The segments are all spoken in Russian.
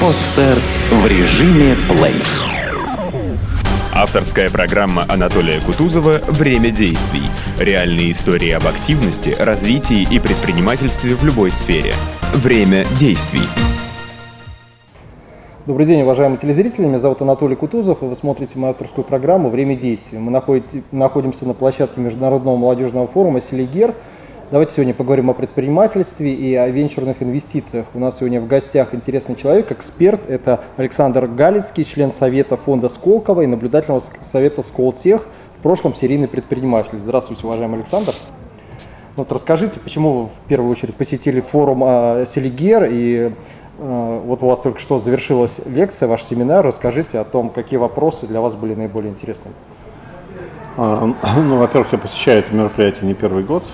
Подстер в режиме плей. Авторская программа Анатолия Кутузова «Время действий». Реальные истории об активности, развитии и предпринимательстве в любой сфере. Время действий. Добрый день, уважаемые телезрители. Меня зовут Анатолий Кутузов, и вы смотрите мою авторскую программу «Время действий». Мы находимся на площадке Международного молодежного форума «Селигер», Давайте сегодня поговорим о предпринимательстве и о венчурных инвестициях. У нас сегодня в гостях интересный человек, эксперт. Это Александр Галицкий, член Совета фонда Сколково и наблюдательного совета Сколтех, в прошлом серийный предприниматель. Здравствуйте, уважаемый Александр. Вот расскажите, почему вы в первую очередь посетили форум э, Селигер и э, вот у вас только что завершилась лекция, ваш семинар. Расскажите о том, какие вопросы для вас были наиболее интересными. А, ну, во-первых, я посещаю это мероприятие не первый год.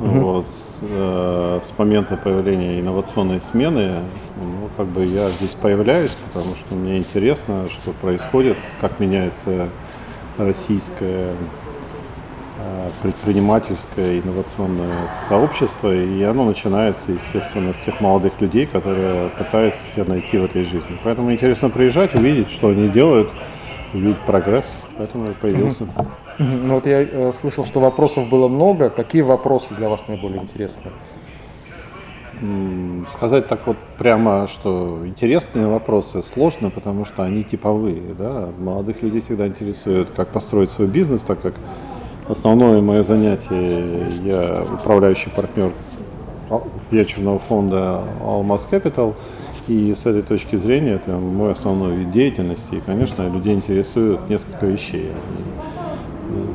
Угу. Вот, э, с момента появления инновационной смены, ну, как бы я здесь появляюсь, потому что мне интересно, что происходит, как меняется российское э, предпринимательское инновационное сообщество, и оно начинается, естественно, с тех молодых людей, которые пытаются себя найти в этой жизни. Поэтому интересно приезжать, увидеть, что они делают, увидеть прогресс, поэтому я появился. Ну вот я э, слышал, что вопросов было много. Какие вопросы для вас наиболее интересны? Сказать так вот прямо, что интересные вопросы сложно, потому что они типовые. Да? Молодых людей всегда интересует, как построить свой бизнес, так как основное мое занятие, я управляющий партнер вечерного фонда Алмаз Capital, и с этой точки зрения это мой основной вид деятельности. И, конечно, людей интересует несколько вещей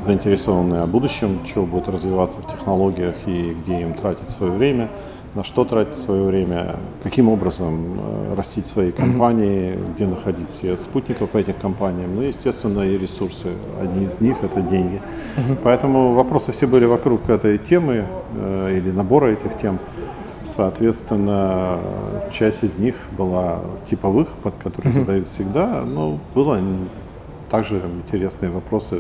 заинтересованы о будущем, чего будет развиваться в технологиях и где им тратить свое время, на что тратить свое время, каким образом э, растить свои компании, где находить себе спутников по этим компаниям, ну, естественно, и ресурсы. Одни из них – это деньги. Поэтому вопросы все были вокруг этой темы э, или набора этих тем. Соответственно, часть из них была типовых, под которые задают всегда, но было также интересные вопросы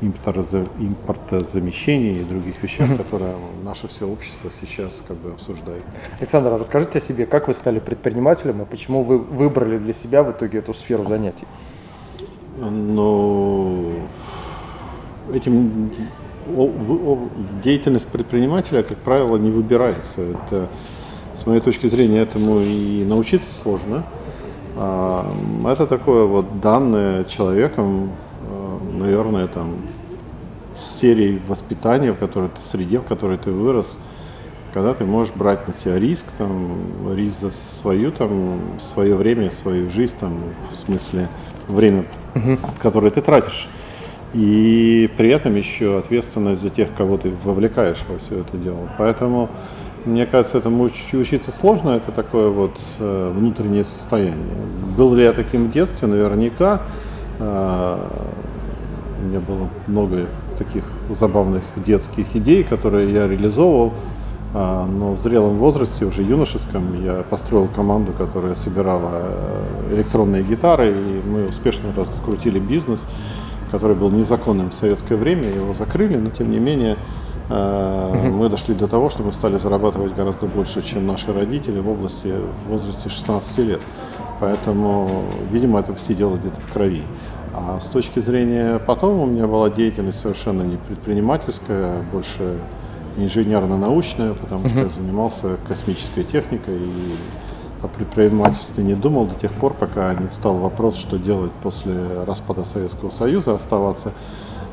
импортозамещения и других вещах, которые наше все общество сейчас как бы обсуждает. Александр, а расскажите о себе, как вы стали предпринимателем и почему вы выбрали для себя в итоге эту сферу занятий? Ну, этим деятельность предпринимателя, как правило, не выбирается. Это, с моей точки зрения, этому и научиться сложно. А, это такое вот данное человеком, наверное, там серии воспитания, в которой ты среде, в которой ты вырос, когда ты можешь брать на себя риск, там, риск за свою, там, свое время, свою жизнь, там, в смысле время, uh которое ты тратишь. И при этом еще ответственность за тех, кого ты вовлекаешь во все это дело. Поэтому, мне кажется, этому учиться сложно, это такое вот э, внутреннее состояние. Был ли я таким в детстве? Наверняка. Э, у меня было много таких забавных детских идей, которые я реализовывал. А, но в зрелом возрасте, уже юношеском, я построил команду, которая собирала э, электронные гитары, и мы успешно раскрутили бизнес, который был незаконным в советское время, его закрыли, но тем не менее э, мы дошли до того, что мы стали зарабатывать гораздо больше, чем наши родители в области в возрасте 16 лет. Поэтому, видимо, это все дело где-то в крови. А с точки зрения потом у меня была деятельность совершенно не предпринимательская, а больше инженерно-научная, потому что я занимался космической техникой и о предпринимательстве не думал до тех пор, пока не стал вопрос, что делать после распада Советского Союза, оставаться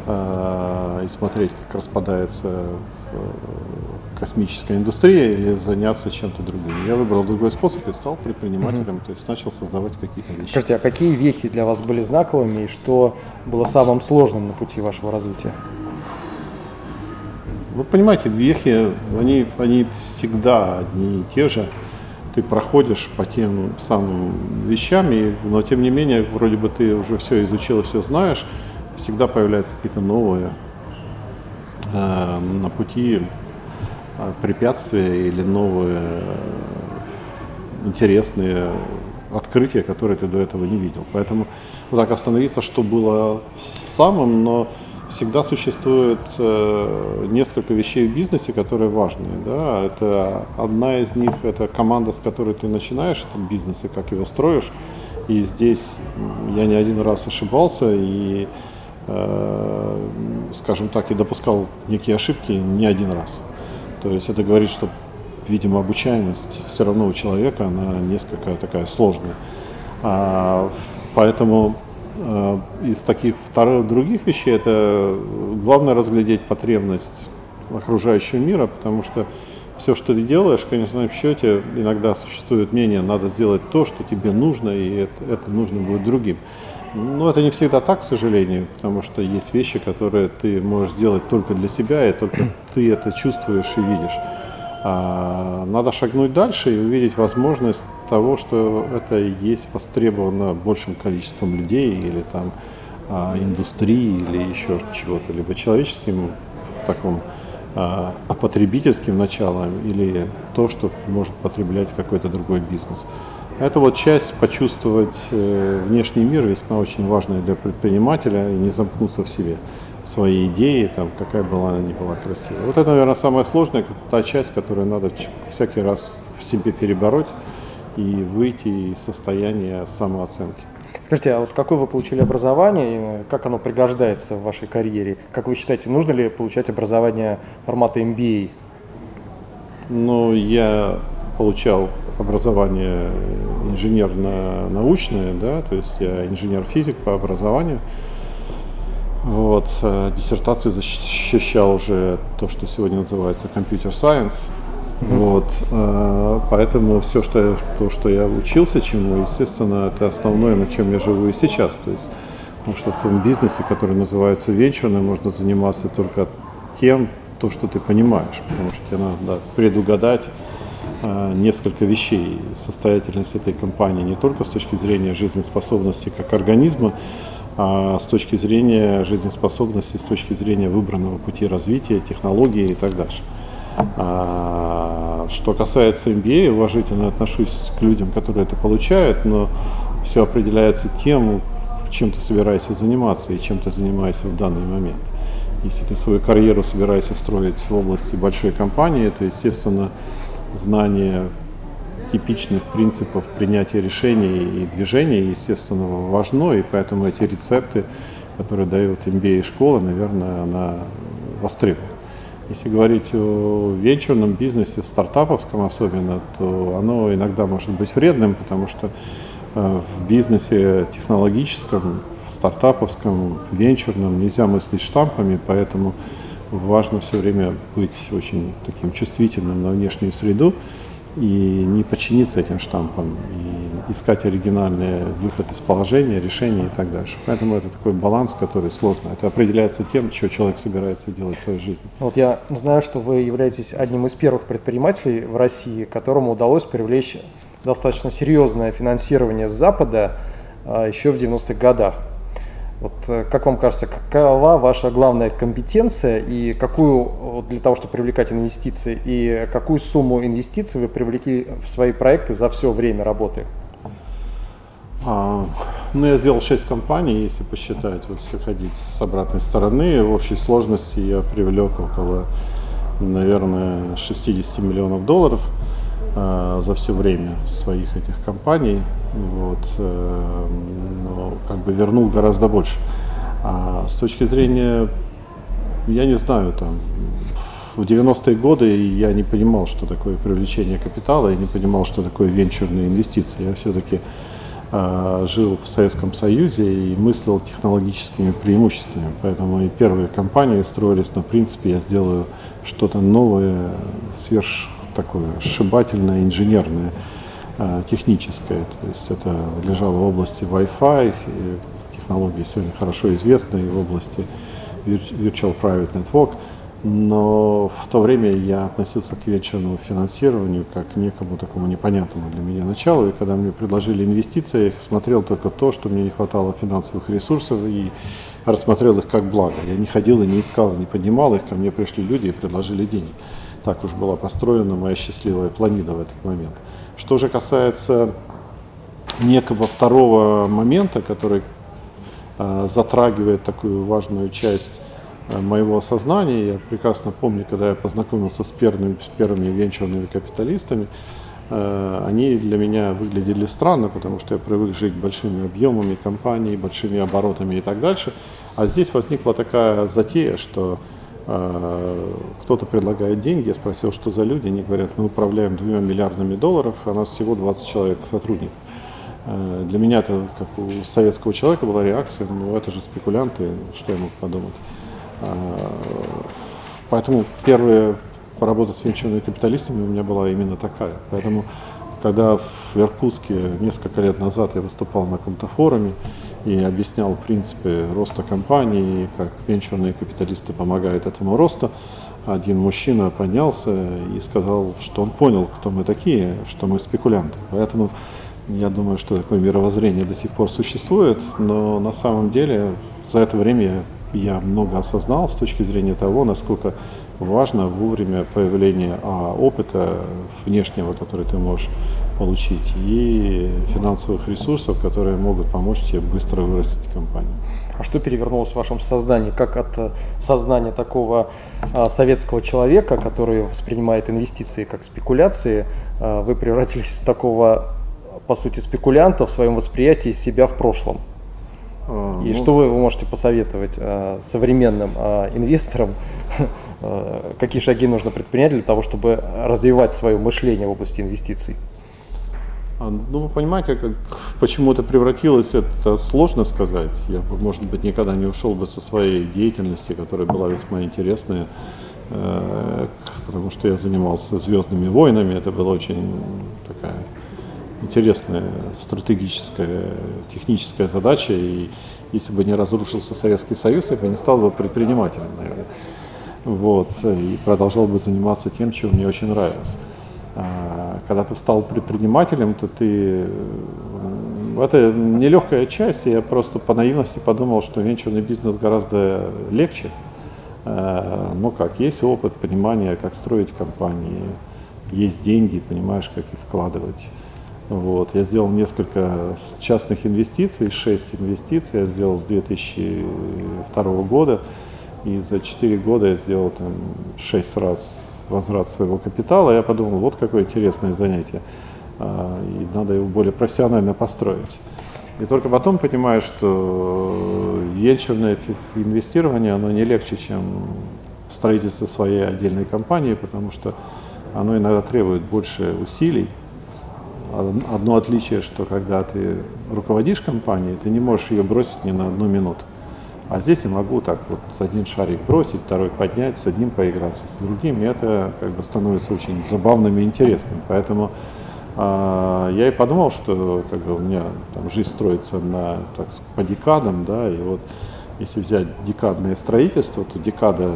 э, и смотреть, как распадается космическая индустрия или заняться чем-то другим. Я выбрал другой способ и стал предпринимателем, mm-hmm. то есть начал создавать какие-то вещи. Скажите, а какие вехи для вас были знаковыми и что было самым сложным на пути вашего развития? Вы понимаете, вехи, они, они всегда одни и те же. Ты проходишь по тем самым вещам, и, но тем не менее, вроде бы ты уже все изучил и все знаешь, всегда появляются какие-то новые э, на пути препятствия или новые э, интересные открытия, которые ты до этого не видел. Поэтому вот так остановиться, что было самым, но всегда существует э, несколько вещей в бизнесе, которые важны. Да? Это одна из них это команда, с которой ты начинаешь этот бизнес и как его строишь. И здесь я не один раз ошибался и, э, скажем так, и допускал некие ошибки не один раз. То есть это говорит, что, видимо, обучаемость все равно у человека, она несколько такая сложная. А, поэтому э, из таких вторых, других вещей это главное разглядеть потребность окружающего мира, потому что все, что ты делаешь, в конечном счете, иногда существует мнение, надо сделать то, что тебе нужно, и это, это нужно будет другим. Но это не всегда так, к сожалению, потому что есть вещи, которые ты можешь сделать только для себя, и только ты это чувствуешь и видишь. А надо шагнуть дальше и увидеть возможность того, что это есть востребовано большим количеством людей или там а, индустрии или еще чего-то, либо человеческим в таком а, потребительским началом или то, что может потреблять какой-то другой бизнес. Это вот часть почувствовать э, внешний мир весьма очень важная для предпринимателя и не замкнуться в себе свои идеи, там, какая была она не была красивая. Вот это, наверное, самая сложная, та часть, которую надо всякий раз в себе перебороть и выйти из состояния самооценки. Скажите, а вот какое вы получили образование и как оно пригождается в вашей карьере? Как вы считаете, нужно ли получать образование формата MBA? Ну, я получал образование инженерно-научное, да, то есть я инженер-физик по образованию. Вот, э, диссертацию защищал уже то, что сегодня называется компьютер. Mm-hmm. Вот, э, поэтому все, что, то, что я учился чему, естественно, это основное, на чем я живу и сейчас. То есть, потому что в том бизнесе, который называется венчурным, можно заниматься только тем, то, что ты понимаешь, потому что тебе надо предугадать несколько вещей. Состоятельность этой компании не только с точки зрения жизнеспособности как организма, а с точки зрения жизнеспособности, с точки зрения выбранного пути развития, технологии и так дальше. А, что касается MBA, уважительно отношусь к людям, которые это получают, но все определяется тем, чем ты собираешься заниматься и чем ты занимаешься в данный момент. Если ты свою карьеру собираешься строить в области большой компании, то, естественно, знание типичных принципов принятия решений и движения, естественно, важно, и поэтому эти рецепты, которые дают MBA школа, наверное, она востребована. Если говорить о венчурном бизнесе, стартаповском особенно, то оно иногда может быть вредным, потому что э, в бизнесе технологическом, стартаповском, венчурном нельзя мыслить штампами, поэтому важно все время быть очень таким чувствительным на внешнюю среду и не подчиниться этим штампам, и искать оригинальный выход из положения, решения и так дальше. Поэтому это такой баланс, который сложно. Это определяется тем, что человек собирается делать в своей жизни. Вот я знаю, что вы являетесь одним из первых предпринимателей в России, которому удалось привлечь достаточно серьезное финансирование с Запада а, еще в 90-х годах. Вот э, как вам кажется, какова ваша главная компетенция и какую для того, чтобы привлекать инвестиции, и какую сумму инвестиций вы привлекли в свои проекты за все время работы? А, ну, я сделал 6 компаний, если посчитать, вот если ходить с обратной стороны, в общей сложности я привлек около, наверное, 60 миллионов долларов за все время своих этих компаний вот, э, но как бы вернул гораздо больше. А с точки зрения, я не знаю, там, в 90-е годы я не понимал, что такое привлечение капитала, я не понимал, что такое венчурные инвестиции. Я все-таки э, жил в Советском Союзе и мыслил технологическими преимуществами. Поэтому и первые компании строились на принципе, я сделаю что-то новое, сверх такое сшибательное, инженерное. Э, техническое, то есть это лежало в области Wi-Fi, технологии сегодня хорошо известны в области Virtual Private Network, но в то время я относился к венчурному финансированию как к некому такому непонятному для меня началу, и когда мне предложили инвестиции, я смотрел только то, что мне не хватало финансовых ресурсов, и рассмотрел их как благо. Я не ходил и не искал, не поднимал их, ко мне пришли люди и предложили деньги. Так уж была построена моя счастливая планида в этот момент. Что же касается некого второго момента, который э, затрагивает такую важную часть э, моего сознания. Я прекрасно помню, когда я познакомился с первыми, с первыми венчурными капиталистами, они для меня выглядели странно, потому что я привык жить большими объемами компаний, большими оборотами и так дальше. А здесь возникла такая затея, что кто-то предлагает деньги, я спросил, что за люди, они говорят, мы управляем двумя миллиардами долларов, а нас всего 20 человек сотрудников. Э, для меня это, как у советского человека, была реакция, ну это же спекулянты, что я мог подумать. Э, поэтому первая поработа с венчурными капиталистами у меня была именно такая. Поэтому, когда в Иркутске несколько лет назад я выступал на каком-то форуме и объяснял принципы роста компании, как венчурные капиталисты помогают этому росту, один мужчина поднялся и сказал, что он понял, кто мы такие, что мы спекулянты. Поэтому я думаю, что такое мировоззрение до сих пор существует, но на самом деле за это время я много осознал с точки зрения того, насколько важно вовремя появления а, опыта внешнего, который ты можешь получить, и финансовых ресурсов, которые могут помочь тебе быстро вырастить компанию. А что перевернулось в вашем сознании? Как от э, сознания такого а, советского человека, который воспринимает инвестиции как спекуляции, а, вы превратились в такого по сути, спекулянта в своем восприятии себя в прошлом. А, И ну, что вы можете посоветовать современным инвесторам, какие шаги нужно предпринять для того, чтобы развивать свое мышление в области инвестиций? А, ну, вы понимаете, как, почему это превратилось, это сложно сказать. Я может быть, никогда не ушел бы со своей деятельности, которая была весьма интересная, э, потому что я занимался звездными войнами, это была очень такая интересная стратегическая, техническая задача. И если бы не разрушился Советский Союз, я бы не стал бы предпринимателем, наверное. Вот, и продолжал бы заниматься тем, чем мне очень нравилось. Когда ты стал предпринимателем, то ты... Это нелегкая часть, я просто по наивности подумал, что венчурный бизнес гораздо легче. А, ну как, есть опыт, понимание, как строить компании, есть деньги, понимаешь, как их вкладывать. Вот. Я сделал несколько частных инвестиций, 6 инвестиций я сделал с 2002 года. И за 4 года я сделал там 6 раз возврат своего капитала. Я подумал, вот какое интересное занятие. А, и надо его более профессионально построить. И только потом понимаешь, что венчурное инвестирование, оно не легче, чем строительство своей отдельной компании, потому что оно иногда требует больше усилий, Одно отличие, что когда ты руководишь компанией, ты не можешь ее бросить ни на одну минуту. А здесь я могу так вот с один шарик бросить, второй поднять, с одним поиграться, с другим, и это как бы становится очень забавным и интересным. Поэтому э, я и подумал, что как бы у меня там жизнь строится на, так, по декадам, да, и вот если взять декадное строительство, то декада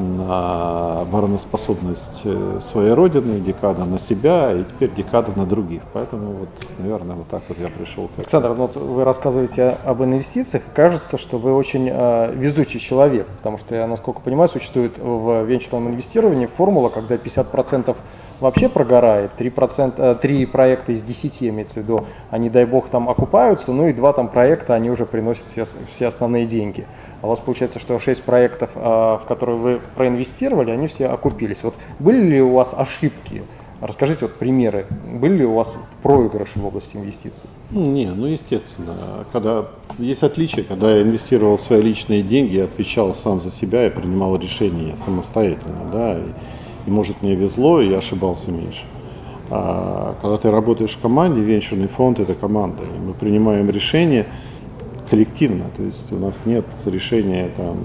на обороноспособность э, своей родины, декада на себя и теперь декада на других. Поэтому вот, наверное, вот так вот я пришел. К Александр, ну, вот вы рассказываете об инвестициях, кажется, что вы очень э, везучий человек, потому что, я, насколько понимаю, существует в венчурном инвестировании формула, когда 50% вообще прогорает, 3%, 3 э, проекта из 10, имеется в виду, они, дай бог, там окупаются, ну и два там проекта, они уже приносят все, все основные деньги. А у вас получается, что 6 проектов, а, в которые вы проинвестировали, они все окупились. Вот были ли у вас ошибки? Расскажите вот примеры. Были ли у вас проигрыши в области инвестиций? Ну, не, ну естественно. Когда есть отличие, когда я инвестировал свои личные деньги, я отвечал сам за себя, я принимал решения самостоятельно, да, и, и может мне везло, и я ошибался меньше. А когда ты работаешь в команде, венчурный фонд это команда, и мы принимаем решения, коллективно. То есть у нас нет решения там,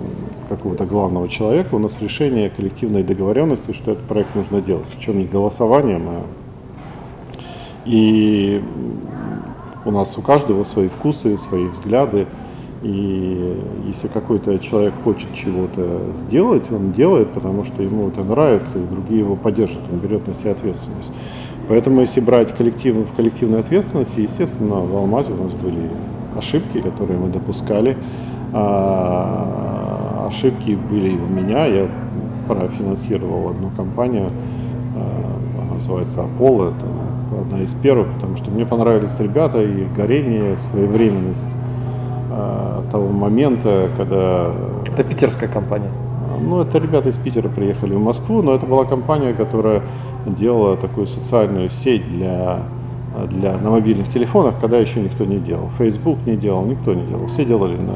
какого-то главного человека, у нас решение коллективной договоренности, что этот проект нужно делать. Причем не голосованием, а и у нас у каждого свои вкусы, свои взгляды. И если какой-то человек хочет чего-то сделать, он делает, потому что ему это нравится, и другие его поддержат, он берет на себя ответственность. Поэтому если брать коллектив, в коллективной ответственности, естественно, в Алмазе у нас были ошибки, которые мы допускали. А, ошибки были и у меня. Я профинансировал одну компанию, а, она называется Apollo, это одна из первых, потому что мне понравились ребята и горение, своевременность а, того момента, когда Это питерская компания? Ну, это ребята из Питера приехали в Москву, но это была компания, которая делала такую социальную сеть для, для, на мобильных телефонах, когда еще никто не делал. Facebook не делал, никто не делал. Все делали на...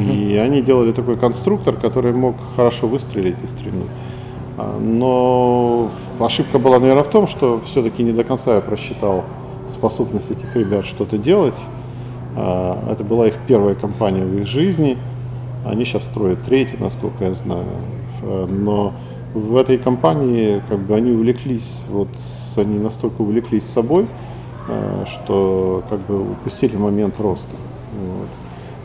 И они делали такой конструктор, который мог хорошо выстрелить и стрельнуть. А, но ошибка была, наверное, в том, что все-таки не до конца я просчитал способность этих ребят что-то делать. А, это была их первая компания в их жизни. Они сейчас строят третий, насколько я знаю. Но в этой компании как бы они увлеклись, вот они настолько увлеклись собой, а, что как бы упустили момент роста. Вот.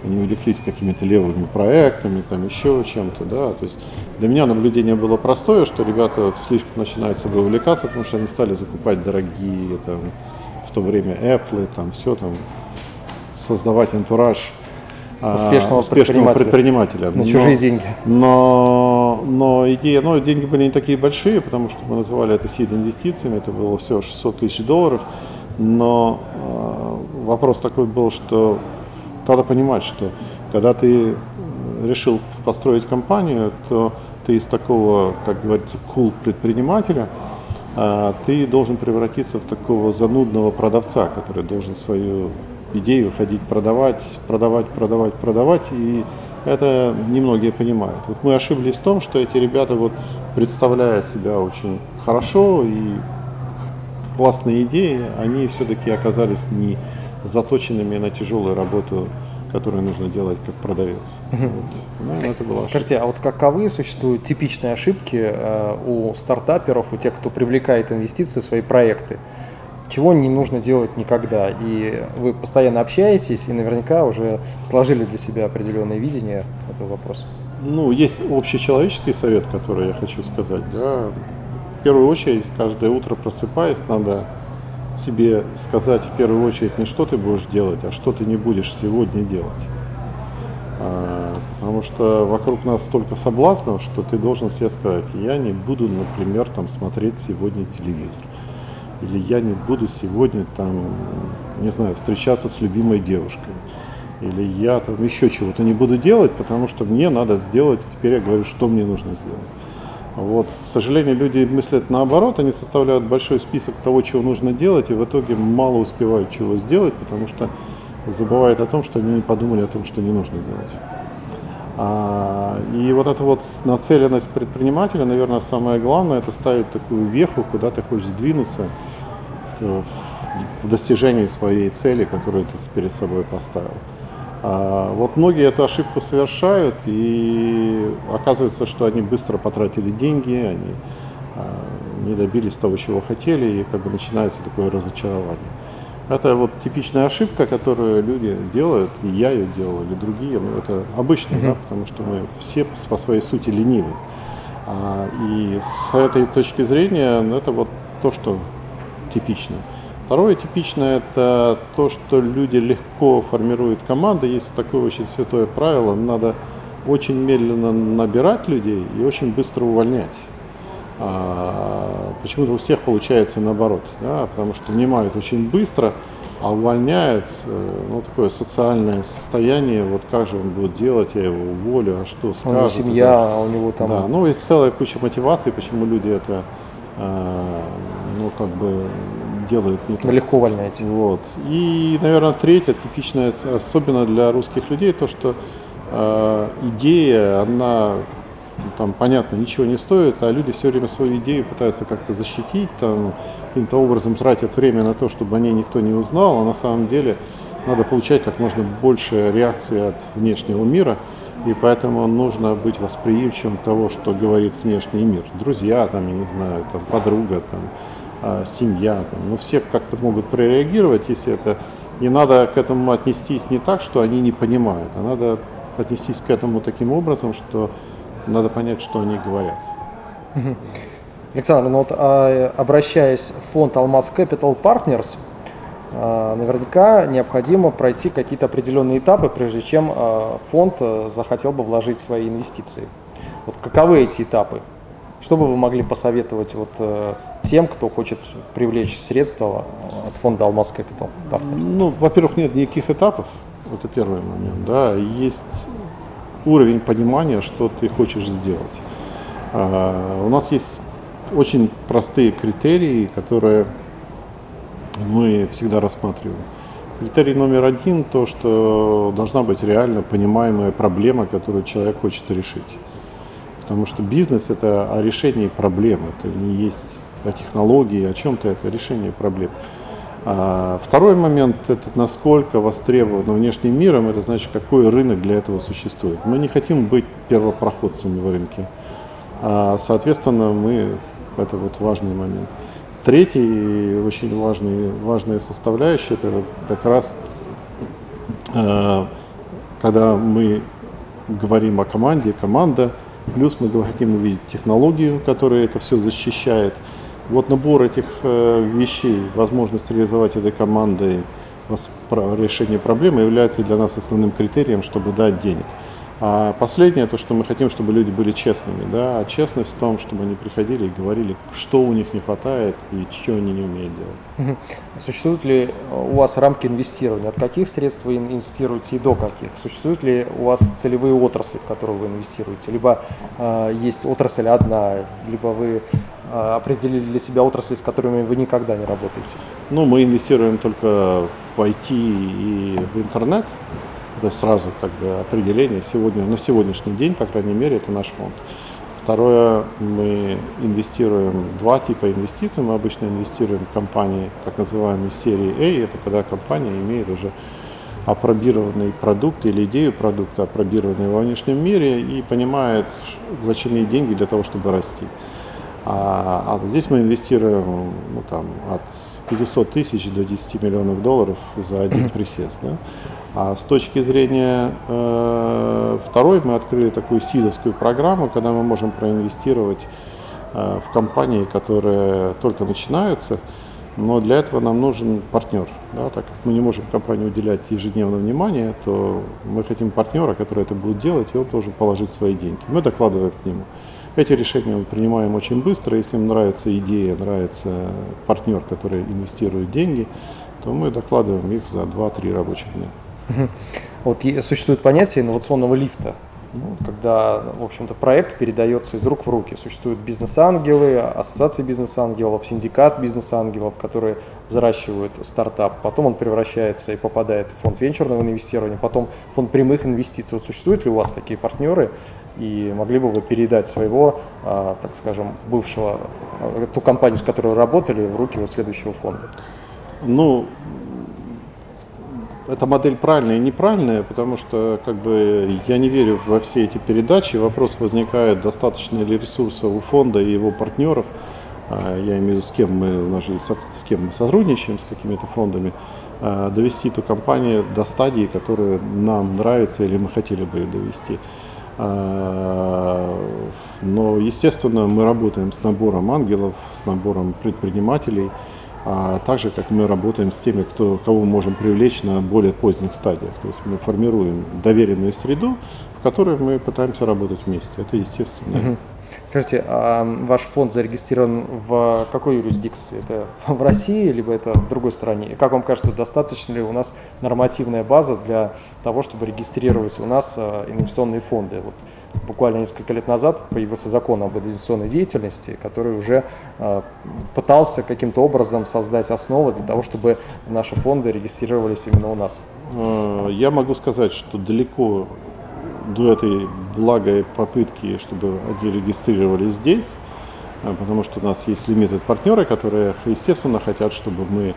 Они увлеклись какими-то левыми проектами, там еще чем-то, да. То есть для меня наблюдение было простое, что ребята слишком начинают собой увлекаться, потому что они стали закупать дорогие там, в то время Apple, там все там создавать антураж а, успешного, успешного предпринимателя. предпринимателя. На но, чужие деньги. Но, но идея, ну, деньги были не такие большие, потому что мы называли это сид инвестициями, это было всего 600 тысяч долларов. Но э, вопрос такой был, что надо понимать, что когда ты решил построить компанию, то ты из такого, как говорится, кул предпринимателя, э, ты должен превратиться в такого занудного продавца, который должен свою идею ходить продавать, продавать, продавать, продавать, и это немногие понимают. Вот мы ошиблись в том, что эти ребята, вот, представляя себя очень хорошо и классные идеи, они все-таки оказались не заточенными на тяжелую работу, которую нужно делать как продавец. Угу. Вот. Ну, это была Скажите, ошибка. а вот каковы существуют типичные ошибки э, у стартаперов, у тех, кто привлекает инвестиции в свои проекты? Чего не нужно делать никогда. И вы постоянно общаетесь и наверняка уже сложили для себя определенное видение этого вопроса. Ну, есть общечеловеческий совет, который я хочу сказать. Да. В первую очередь, каждое утро просыпаясь, надо себе сказать в первую очередь не что ты будешь делать, а что ты не будешь сегодня делать. А, потому что вокруг нас столько соблазнов, что ты должен себе сказать, я не буду, например, там смотреть сегодня телевизор или я не буду сегодня там, не знаю, встречаться с любимой девушкой, или я там еще чего-то не буду делать, потому что мне надо сделать, теперь я говорю, что мне нужно сделать. Вот. К сожалению, люди мыслят наоборот, они составляют большой список того, чего нужно делать, и в итоге мало успевают чего сделать, потому что забывают о том, что они не подумали о том, что не нужно делать. А, и вот эта вот нацеленность предпринимателя, наверное, самое главное, это ставить такую веху, куда ты хочешь сдвинуться в достижении своей цели, которую ты перед собой поставил. А, вот многие эту ошибку совершают, и оказывается, что они быстро потратили деньги, они а, не добились того, чего хотели, и как бы начинается такое разочарование. Это вот типичная ошибка, которую люди делают, и я ее делал, или другие. Ну, это обычно, mm-hmm. да, потому что мы все по своей сути ленивы. А, и с этой точки зрения ну, это вот то, что типично. Второе типичное это то, что люди легко формируют команды. Есть такое очень святое правило, надо очень медленно набирать людей и очень быстро увольнять. А, почему-то у всех получается наоборот, да, потому что нанимают очень быстро, а увольняют, э, ну, такое социальное состояние, вот как же он будет делать, я его уволю, а что скажут. У него семья, а у него там... Да, ну, есть целая куча мотиваций, почему люди это, э, ну, как бы делают не так. Легко увольняете. Вот. И, наверное, третье, типичное, особенно для русских людей, то, что э, идея, она там, понятно, ничего не стоит, а люди все время свою идею пытаются как-то защитить, там, каким-то образом тратят время на то, чтобы о ней никто не узнал, а на самом деле надо получать как можно больше реакции от внешнего мира, и поэтому нужно быть восприимчивым того, что говорит внешний мир. Друзья, там, я не знаю, там, подруга, там, семья, там, ну, все как-то могут прореагировать, если это не надо к этому отнестись не так, что они не понимают, а надо отнестись к этому таким образом, что надо понять, что они говорят. Александр, ну вот а, обращаясь в фонд Алмаз Capital Partners, а, наверняка необходимо пройти какие-то определенные этапы, прежде чем а, фонд захотел бы вложить свои инвестиции. Вот каковы эти этапы? Что бы вы могли посоветовать вот э, тем, кто хочет привлечь средства от фонда Алмаз Partners? Ну, во-первых, нет никаких этапов. Это первый момент. Да, есть уровень понимания, что ты хочешь сделать. А, у нас есть очень простые критерии, которые мы всегда рассматриваем. Критерий номер один – то, что должна быть реально понимаемая проблема, которую человек хочет решить. Потому что бизнес – это о решении проблем, это не есть о технологии, о чем-то, это решение проблем. А второй момент – это насколько востребовано внешним миром, это значит, какой рынок для этого существует. Мы не хотим быть первопроходцами в рынке. А, соответственно, мы – это вот важный момент. Третий очень важный, важная составляющая – это как раз, э, когда мы говорим о команде, команда, плюс мы хотим увидеть технологию, которая это все защищает. Вот набор этих э, вещей, возможность реализовать этой командой решение проблемы является для нас основным критерием, чтобы дать денег. А последнее, то, что мы хотим, чтобы люди были честными. Да? А честность в том, чтобы они приходили и говорили, что у них не хватает и что они не умеют делать. Существуют ли у вас рамки инвестирования? От каких средств вы инвестируете и до каких? Существуют ли у вас целевые отрасли, в которые вы инвестируете? Либо э, есть отрасль одна, либо вы определили для себя отрасли, с которыми вы никогда не работаете? Ну, мы инвестируем только в IT и в интернет. Это сразу как бы определение сегодня, на сегодняшний день, по крайней мере, это наш фонд. Второе, мы инвестируем два типа инвестиций. Мы обычно инвестируем в компании так называемой серии A. Это когда компания имеет уже апробированный продукт или идею продукта, апробированный во внешнем мире и понимает, зачем ей деньги для того, чтобы расти. А, а здесь мы инвестируем ну, там, от 500 тысяч до 10 миллионов долларов за один присест. Да? А с точки зрения э, второй мы открыли такую сидовскую программу, когда мы можем проинвестировать э, в компании, которые только начинаются, но для этого нам нужен партнер. Да, так как мы не можем компании уделять ежедневное внимание, то мы хотим партнера, который это будет делать, и он должен положить свои деньги. Мы докладываем к нему. Эти решения мы принимаем очень быстро. Если им нравится идея, нравится партнер, который инвестирует деньги, то мы докладываем их за 2-3 рабочих дня. Вот существует понятие инновационного лифта, ну, когда, в общем-то, проект передается из рук в руки. Существуют бизнес-ангелы, ассоциации бизнес-ангелов, синдикат бизнес-ангелов, которые взращивают стартап. Потом он превращается и попадает в фонд венчурного инвестирования, потом фонд прямых инвестиций. Вот существуют ли у вас такие партнеры? И могли бы вы передать своего, а, так скажем, бывшего, а, ту компанию, с которой вы работали, в руки вот следующего фонда? Ну, эта модель правильная и неправильная, потому что как бы я не верю во все эти передачи. Вопрос возникает, достаточно ли ресурсов у фонда и его партнеров. А, я имею в виду, с кем мы, же с кем мы сотрудничаем, с какими-то фондами, а, довести эту компанию до стадии, которая нам нравится или мы хотели бы ее довести. А, но, естественно, мы работаем с набором ангелов, с набором предпринимателей – а также как мы работаем с теми, кто, кого мы можем привлечь на более поздних стадиях. То есть мы формируем доверенную среду, в которой мы пытаемся работать вместе. Это естественно. Угу. Скажите, а ваш фонд зарегистрирован в какой юрисдикции? Это в России, либо это в другой стране? И как вам кажется, достаточно ли у нас нормативная база для того, чтобы регистрировать у нас а, инвестиционные фонды? Вот буквально несколько лет назад появился закон об инвестиционной деятельности, который уже э, пытался каким-то образом создать основы для того, чтобы наши фонды регистрировались именно у нас. Э, я могу сказать, что далеко до этой благой попытки, чтобы они регистрировались здесь, э, потому что у нас есть лимиты партнеры, которые, естественно, хотят, чтобы мы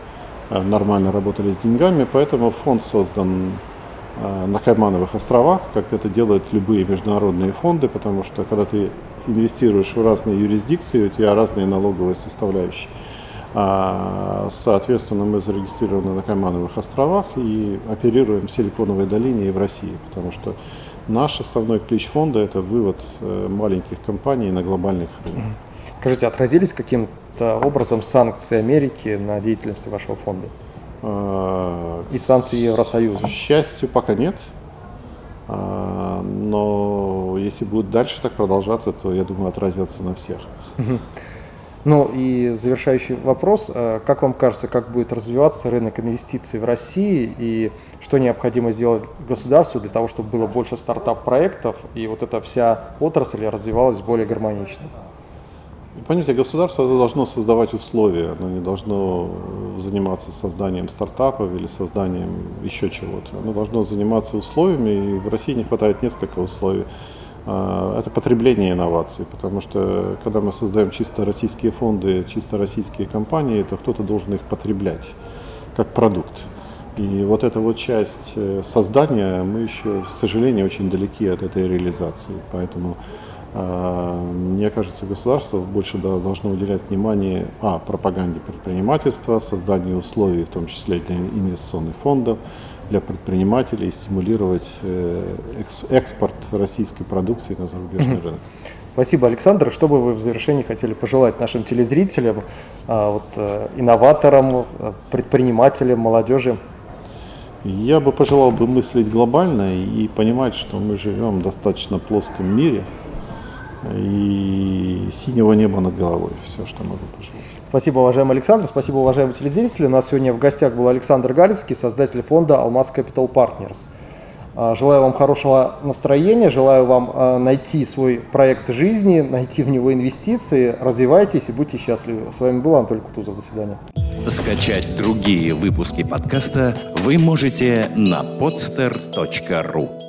э, нормально работали с деньгами, поэтому фонд создан Э, на Каймановых островах, как это делают любые международные фонды, потому что когда ты инвестируешь в разные юрисдикции, у тебя разные налоговые составляющие. А, соответственно, мы зарегистрированы на Каймановых островах и оперируем в Силиконовой долине и в России, потому что наш основной ключ фонда – это вывод э, маленьких компаний на глобальных рынок. Скажите, отразились каким-то образом санкции Америки на деятельности вашего фонда? И санкции Евросоюза? К счастью, пока нет. А, но если будет дальше так продолжаться, то, я думаю, отразится на всех. Ну и завершающий вопрос. Э, как вам кажется, как будет развиваться рынок инвестиций в России и что необходимо сделать государству для того, чтобы было больше стартап-проектов и вот эта вся отрасль развивалась более гармонично? Понятие государства должно создавать условия, оно не должно заниматься созданием стартапов или созданием еще чего-то. Оно должно заниматься условиями, и в России не хватает несколько условий. А, это потребление инноваций, потому что когда мы создаем чисто российские фонды, чисто российские компании, то кто-то должен их потреблять как продукт. И вот эта вот часть э, создания, мы еще, к сожалению, очень далеки от этой реализации. Поэтому, мне кажется, государство больше должно уделять внимание а, пропаганде предпринимательства, созданию условий, в том числе для инвестиционных фондов, для предпринимателей стимулировать э, экспорт российской продукции на зарубежный рынок. Спасибо, Александр. Что бы вы в завершении хотели пожелать нашим телезрителям, а, вот, э, инноваторам, предпринимателям, молодежи? Я бы пожелал бы мыслить глобально и понимать, что мы живем в достаточно плоском мире и синего неба над головой. Все, что могу пожелать. Спасибо, уважаемый Александр, спасибо, уважаемые телезрители. У нас сегодня в гостях был Александр Галицкий, создатель фонда «Алмаз Capital Partners». А, желаю вам хорошего настроения, желаю вам а, найти свой проект жизни, найти в него инвестиции, развивайтесь и будьте счастливы. С вами был Анатолий Кутузов. До свидания. Скачать другие выпуски подкаста вы можете на podster.ru